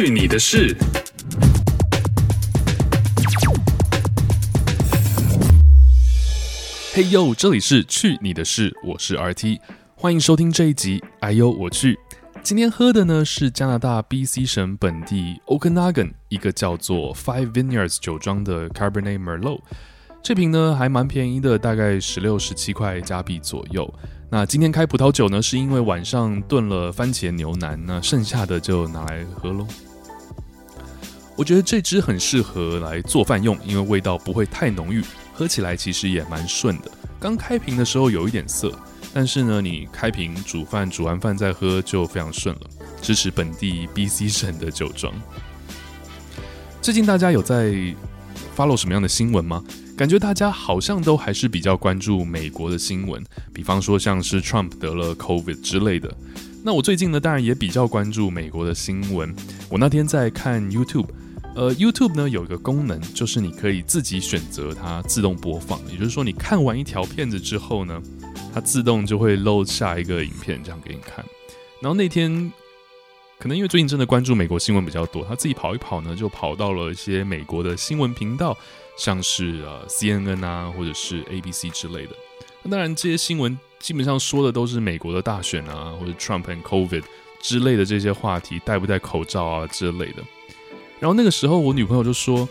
去你的事！嘿呦，这里是去你的事，我是 RT，欢迎收听这一集。哎呦，我去！今天喝的呢是加拿大 BC 省本地 Okanagan 一个叫做 Five Vineyards 酒庄的 Cabernet Merlot。这瓶呢还蛮便宜的，大概十六、十七块加币左右。那今天开葡萄酒呢，是因为晚上炖了番茄牛腩，那剩下的就拿来喝喽。我觉得这支很适合来做饭用，因为味道不会太浓郁，喝起来其实也蛮顺的。刚开瓶的时候有一点涩，但是呢，你开瓶煮饭，煮完饭再喝就非常顺了。支持本地 BC 省的酒庄。最近大家有在 follow 什么样的新闻吗？感觉大家好像都还是比较关注美国的新闻，比方说像是 Trump 得了 COVID 之类的。那我最近呢，当然也比较关注美国的新闻。我那天在看 YouTube，呃，YouTube 呢有一个功能，就是你可以自己选择它自动播放，也就是说你看完一条片子之后呢，它自动就会 load 下一个影片，这样给你看。然后那天可能因为最近真的关注美国新闻比较多，他自己跑一跑呢，就跑到了一些美国的新闻频道。像是呃 CNN 啊，或者是 ABC 之类的。那当然，这些新闻基本上说的都是美国的大选啊，或者 Trump and COVID 之类的这些话题，戴不戴口罩啊之类的。然后那个时候，我女朋友就说：“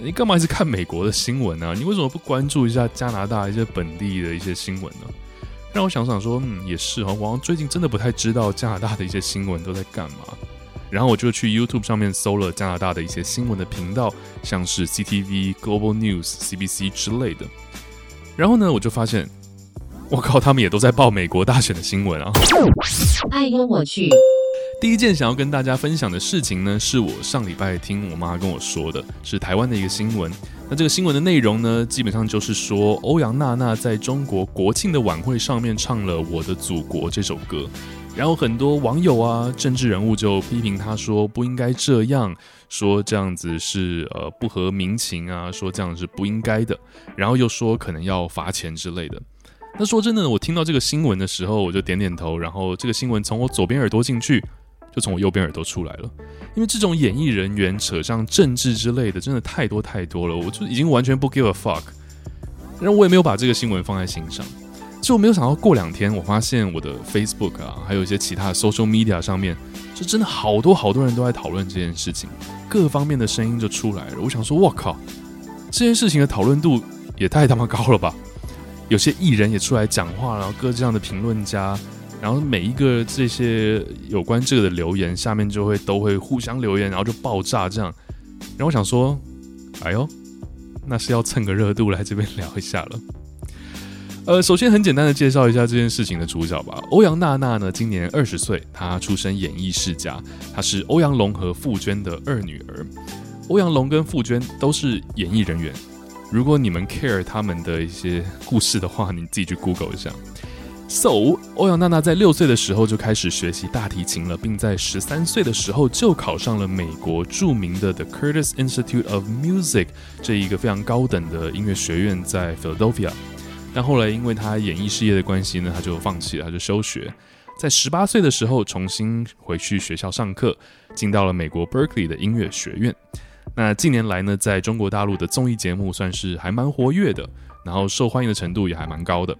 你干嘛一直看美国的新闻啊？你为什么不关注一下加拿大一些本地的一些新闻呢？”让我想想说，嗯，也是哈，我最近真的不太知道加拿大的一些新闻都在干嘛。然后我就去 YouTube 上面搜了加拿大的一些新闻的频道，像是 CTV、Global News、CBC 之类的。然后呢，我就发现，我靠，他们也都在报美国大选的新闻啊！哎呦我去！第一件想要跟大家分享的事情呢，是我上礼拜听我妈跟我说的，是台湾的一个新闻。那这个新闻的内容呢，基本上就是说，欧阳娜娜在中国国庆的晚会上面唱了《我的祖国》这首歌。然后很多网友啊，政治人物就批评她说不应该这样，说这样子是呃不合民情啊，说这样是不应该的，然后又说可能要罚钱之类的。那说真的，我听到这个新闻的时候，我就点点头，然后这个新闻从我左边耳朵进去，就从我右边耳朵出来了。因为这种演艺人员扯上政治之类的，真的太多太多了，我就已经完全不 give a fuck，然后我也没有把这个新闻放在心上。就没有想到，过两天我发现我的 Facebook 啊，还有一些其他的 social media 上面，就真的好多好多人都在讨论这件事情，各方面的声音就出来了。我想说，我靠，这件事情的讨论度也太他妈高了吧！有些艺人也出来讲话，然后各这样的评论家，然后每一个这些有关这个的留言下面就会都会互相留言，然后就爆炸这样。然后我想说，哎呦，那是要蹭个热度来这边聊一下了。呃，首先很简单的介绍一下这件事情的主角吧。欧阳娜娜呢，今年二十岁，她出身演艺世家，她是欧阳龙和傅娟的二女儿。欧阳龙跟傅娟都是演艺人员，如果你们 care 他们的一些故事的话，你自己去 Google 一下。So，欧阳娜娜在六岁的时候就开始学习大提琴了，并在十三岁的时候就考上了美国著名的 The Curtis Institute of Music 这一个非常高等的音乐学院，在 Philadelphia。但后来因为她演艺事业的关系呢，她就放弃了，她就休学。在十八岁的时候，重新回去学校上课，进到了美国 Berkeley 的音乐学院。那近年来呢，在中国大陆的综艺节目算是还蛮活跃的，然后受欢迎的程度也还蛮高的。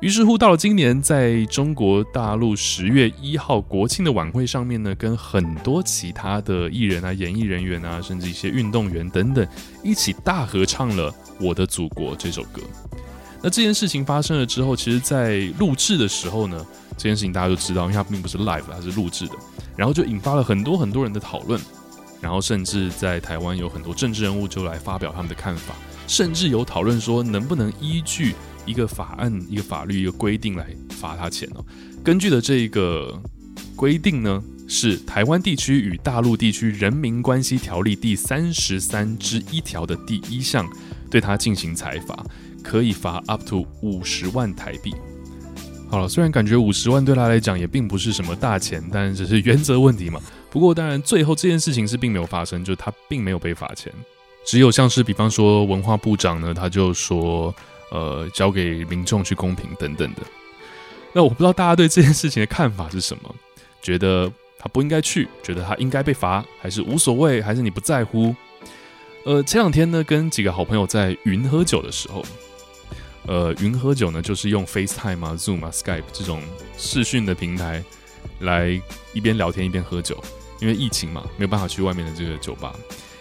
于是乎，到了今年，在中国大陆十月一号国庆的晚会上面呢，跟很多其他的艺人啊、演艺人员啊，甚至一些运动员等等，一起大合唱了《我的祖国》这首歌。那这件事情发生了之后，其实，在录制的时候呢，这件事情大家都知道，因为它并不是 live，它是录制的，然后就引发了很多很多人的讨论，然后甚至在台湾有很多政治人物就来发表他们的看法，甚至有讨论说能不能依据一个法案、一个法律、一个规定来罚他钱哦。根据的这个规定呢，是《台湾地区与大陆地区人民关系条例》第三十三之一条的第一项，对他进行裁罚。可以罚 up to 五十万台币。好了，虽然感觉五十万对他来讲也并不是什么大钱，但只是原则问题嘛。不过当然，最后这件事情是并没有发生，就是他并没有被罚钱。只有像是比方说文化部长呢，他就说，呃，交给民众去公平等等的。那我不知道大家对这件事情的看法是什么？觉得他不应该去，觉得他应该被罚，还是无所谓，还是你不在乎？呃，前两天呢，跟几个好朋友在云喝酒的时候，呃，云喝酒呢，就是用 FaceTime 啊、Zoom 啊、Skype 这种视讯的平台来一边聊天一边喝酒，因为疫情嘛，没有办法去外面的这个酒吧。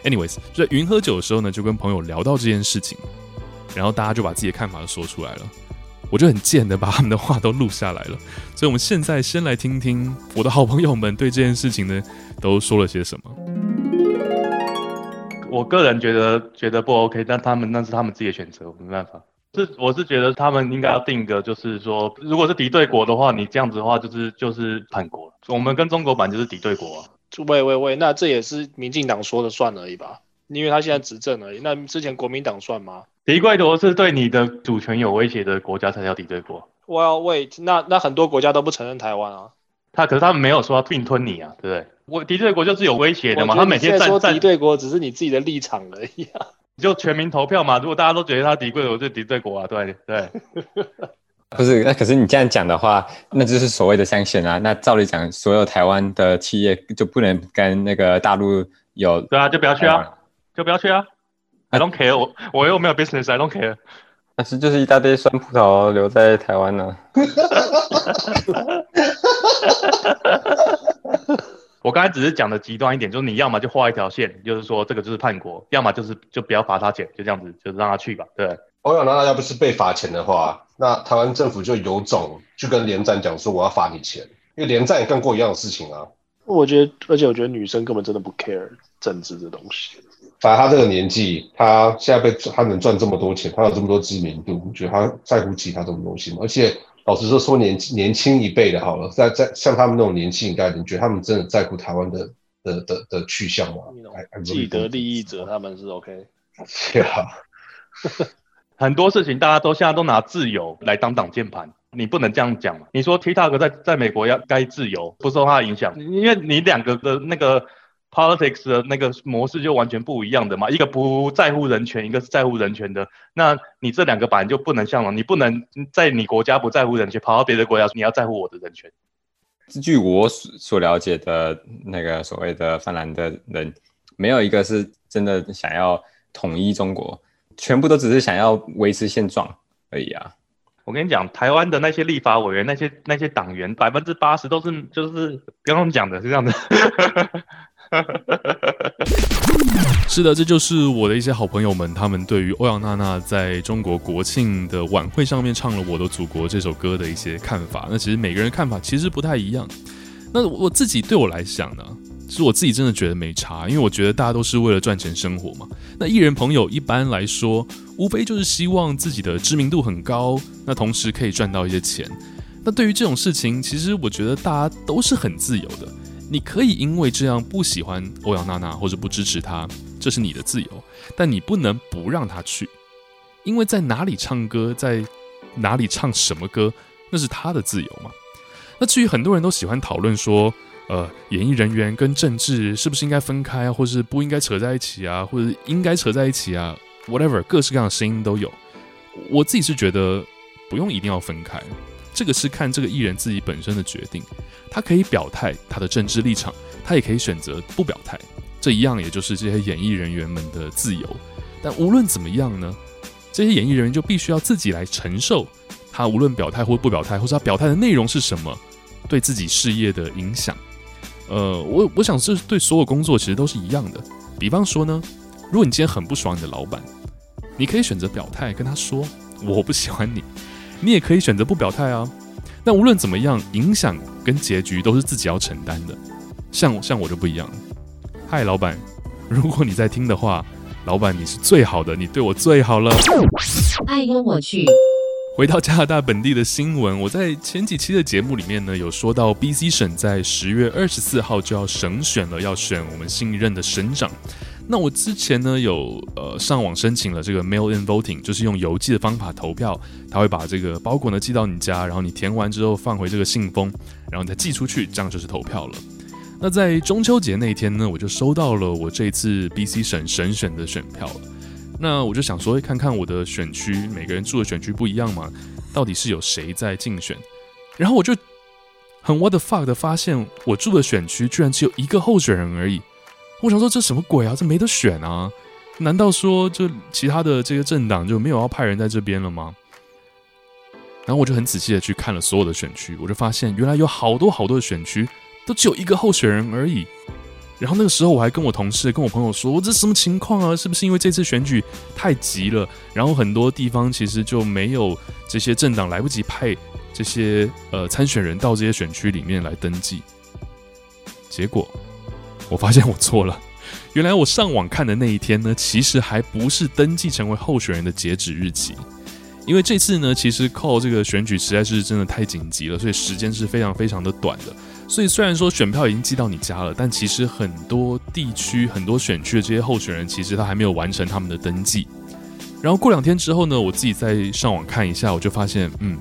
Anyways，就在云喝酒的时候呢，就跟朋友聊到这件事情，然后大家就把自己的看法都说出来了。我就很贱的把他们的话都录下来了，所以我们现在先来听听我的好朋友们对这件事情呢都说了些什么。我个人觉得觉得不 OK，但他们那是他们自己的选择，我没办法。是我是觉得他们应该要定个，就是说，如果是敌对国的话，你这样子的话就是就是叛国。我们跟中国版就是敌对国啊。喂喂喂，那这也是民进党说了算而已吧？因为他现在执政而已。那之前国民党算吗？敌对国是对你的主权有威胁的国家才叫敌对国。Well wait，那那很多国家都不承认台湾啊。他可是他们没有说要并吞你啊，对不对？我敌对国就是有威胁的嘛。他每天在说敌对国只是你自己的立场而已啊。就全民投票嘛，如果大家都觉得他敌对国就敌对国啊，对对。不是，那可是你这样讲的话，那就是所谓的相选啊。那照理讲，所有台湾的企业就不能跟那个大陆有。对啊，就不要去啊，就不要去啊。I don't care，我我又没有 business，I don't care。但是就是一大堆酸葡萄留在台湾呢。我刚才只是讲的极端一点，就是你要么就画一条线，就是说这个就是叛国；要么就是就不要罚他钱，就这样子，就是让他去吧。对。欧阳娜娜要不是被罚钱的话，那台湾政府就有种去跟连战讲说我要罚你钱，因为连战也干过一样的事情啊。我觉得，而且我觉得女生根本真的不 care 政治这东西。反正他这个年纪，他现在被他能赚这么多钱，他有这么多知名度，我觉得他在乎其他这种东西吗？而且老实说，说年年轻一辈的，好了，在在像他们那种年轻一代，你觉得他们真的在乎台湾的的的的去向吗？既得利益者他们是 OK。是啊，很多事情大家都现在都拿自由来当挡箭牌，你不能这样讲。你说 TikTok 在在美国要该自由，不受他的影响，因为你两个的那个。Politics 的那个模式就完全不一样的嘛，一个不在乎人权，一个是在乎人权的。那你这两个版就不能像了，你不能在你国家不在乎人权，跑到别的国家你要在乎我的人权。据我所了解的那个所谓的泛蓝的人，没有一个是真的想要统一中国，全部都只是想要维持现状而已啊。我跟你讲，台湾的那些立法委员、那些那些党员，百分之八十都是就是刚刚讲的是这样的。是的，这就是我的一些好朋友们，他们对于欧阳娜娜在中国国庆的晚会上面唱了《我的祖国》这首歌的一些看法。那其实每个人看法其实不太一样。那我自己对我来讲呢，其实我自己真的觉得没差，因为我觉得大家都是为了赚钱生活嘛。那艺人朋友一般来说，无非就是希望自己的知名度很高，那同时可以赚到一些钱。那对于这种事情，其实我觉得大家都是很自由的。你可以因为这样不喜欢欧阳娜娜或者不支持她，这是你的自由，但你不能不让她去，因为在哪里唱歌，在哪里唱什么歌，那是她的自由嘛。那至于很多人都喜欢讨论说，呃，演艺人员跟政治是不是应该分开啊，或是不应该扯在一起啊，或者应该扯在一起啊，whatever，各式各样的声音都有。我自己是觉得不用一定要分开。这个是看这个艺人自己本身的决定，他可以表态他的政治立场，他也可以选择不表态，这一样也就是这些演艺人员们的自由。但无论怎么样呢，这些演艺人员就必须要自己来承受他无论表态或不表态，或者他表态的内容是什么，对自己事业的影响。呃，我我想这对所有工作其实都是一样的。比方说呢，如果你今天很不爽你的老板，你可以选择表态跟他说，我不喜欢你。你也可以选择不表态啊，但无论怎么样，影响跟结局都是自己要承担的。像像我就不一样。嗨，老板，如果你在听的话，老板你是最好的，你对我最好了。哎呦我去。回到加拿大本地的新闻，我在前几期的节目里面呢，有说到 BC 省在十月二十四号就要省选了，要选我们新一任的省长。那我之前呢有呃上网申请了这个 mail-in voting，就是用邮寄的方法投票，他会把这个包裹呢寄到你家，然后你填完之后放回这个信封，然后你再寄出去，这样就是投票了。那在中秋节那天呢，我就收到了我这次 BC 省省选的选票了。那我就想说，看看我的选区，每个人住的选区不一样嘛，到底是有谁在竞选？然后我就很 what the fuck 的发现，我住的选区居然只有一个候选人而已。我想说这什么鬼啊？这没得选啊？难道说就其他的这个政党就没有要派人在这边了吗？然后我就很仔细的去看了所有的选区，我就发现原来有好多好多的选区都只有一个候选人而已。然后那个时候我还跟我同事、跟我朋友说：“我这什么情况啊？是不是因为这次选举太急了？然后很多地方其实就没有这些政党来不及派这些呃参选人到这些选区里面来登记？”结果我发现我错了，原来我上网看的那一天呢，其实还不是登记成为候选人的截止日期。因为这次呢，其实靠这个选举实在是真的太紧急了，所以时间是非常非常的短的。所以虽然说选票已经寄到你家了，但其实很多地区、很多选区的这些候选人，其实他还没有完成他们的登记。然后过两天之后呢，我自己再上网看一下，我就发现，嗯。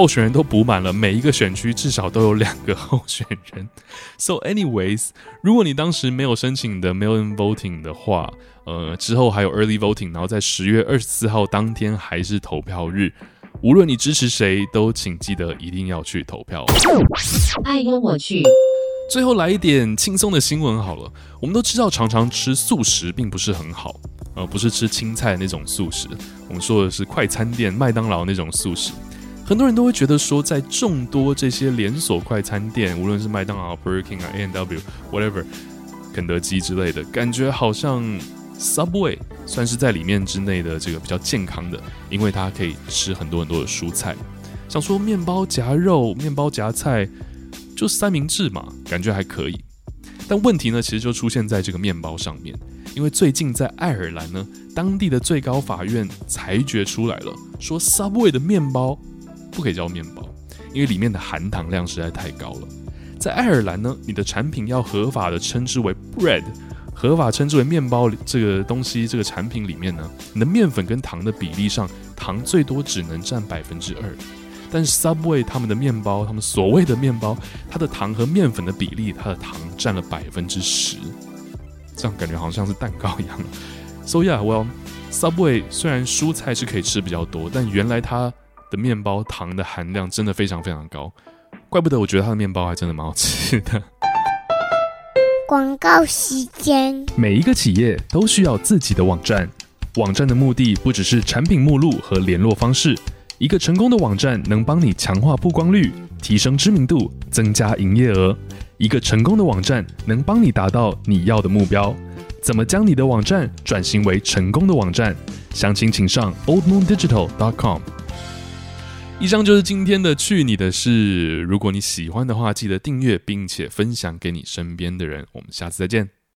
候选人都补满了，每一个选区至少都有两个候选人。So, anyways，如果你当时没有申请的 mail-in voting 的话，呃，之后还有 early voting，然后在十月二十四号当天还是投票日。无论你支持谁，都请记得一定要去投票。爱优我去。最后来一点轻松的新闻好了。我们都知道，常常吃素食并不是很好，呃，不是吃青菜那种素食，我们说的是快餐店麦当劳那种素食。很多人都会觉得说，在众多这些连锁快餐店，无论是麦当劳、Burger King 啊、A&W、whatever、肯德基之类的，感觉好像 Subway 算是在里面之内的这个比较健康的，因为它可以吃很多很多的蔬菜。想说面包夹肉、面包夹菜，就三明治嘛，感觉还可以。但问题呢，其实就出现在这个面包上面，因为最近在爱尔兰呢，当地的最高法院裁决出来了，说 Subway 的面包。不可以叫面包，因为里面的含糖量实在太高了。在爱尔兰呢，你的产品要合法的称之为 bread，合法称之为面包这个东西，这个产品里面呢，你的面粉跟糖的比例上，糖最多只能占百分之二。但是 Subway 他们的面包，他们所谓的面包，它的糖和面粉的比例，它的糖占了百分之十，这样感觉好像是蛋糕一样。So yeah，well Subway 虽然蔬菜是可以吃比较多，但原来它。的面包糖的含量真的非常非常高，怪不得我觉得它的面包还真的蛮好吃的。广告时间，每一个企业都需要自己的网站，网站的目的不只是产品目录和联络方式。一个成功的网站能帮你强化曝光率，提升知名度，增加营业额。一个成功的网站能帮你达到你要的目标。怎么将你的网站转型为成功的网站？详情请上 oldmoondigital.com。以上就是今天的去你的事。如果你喜欢的话，记得订阅并且分享给你身边的人。我们下次再见。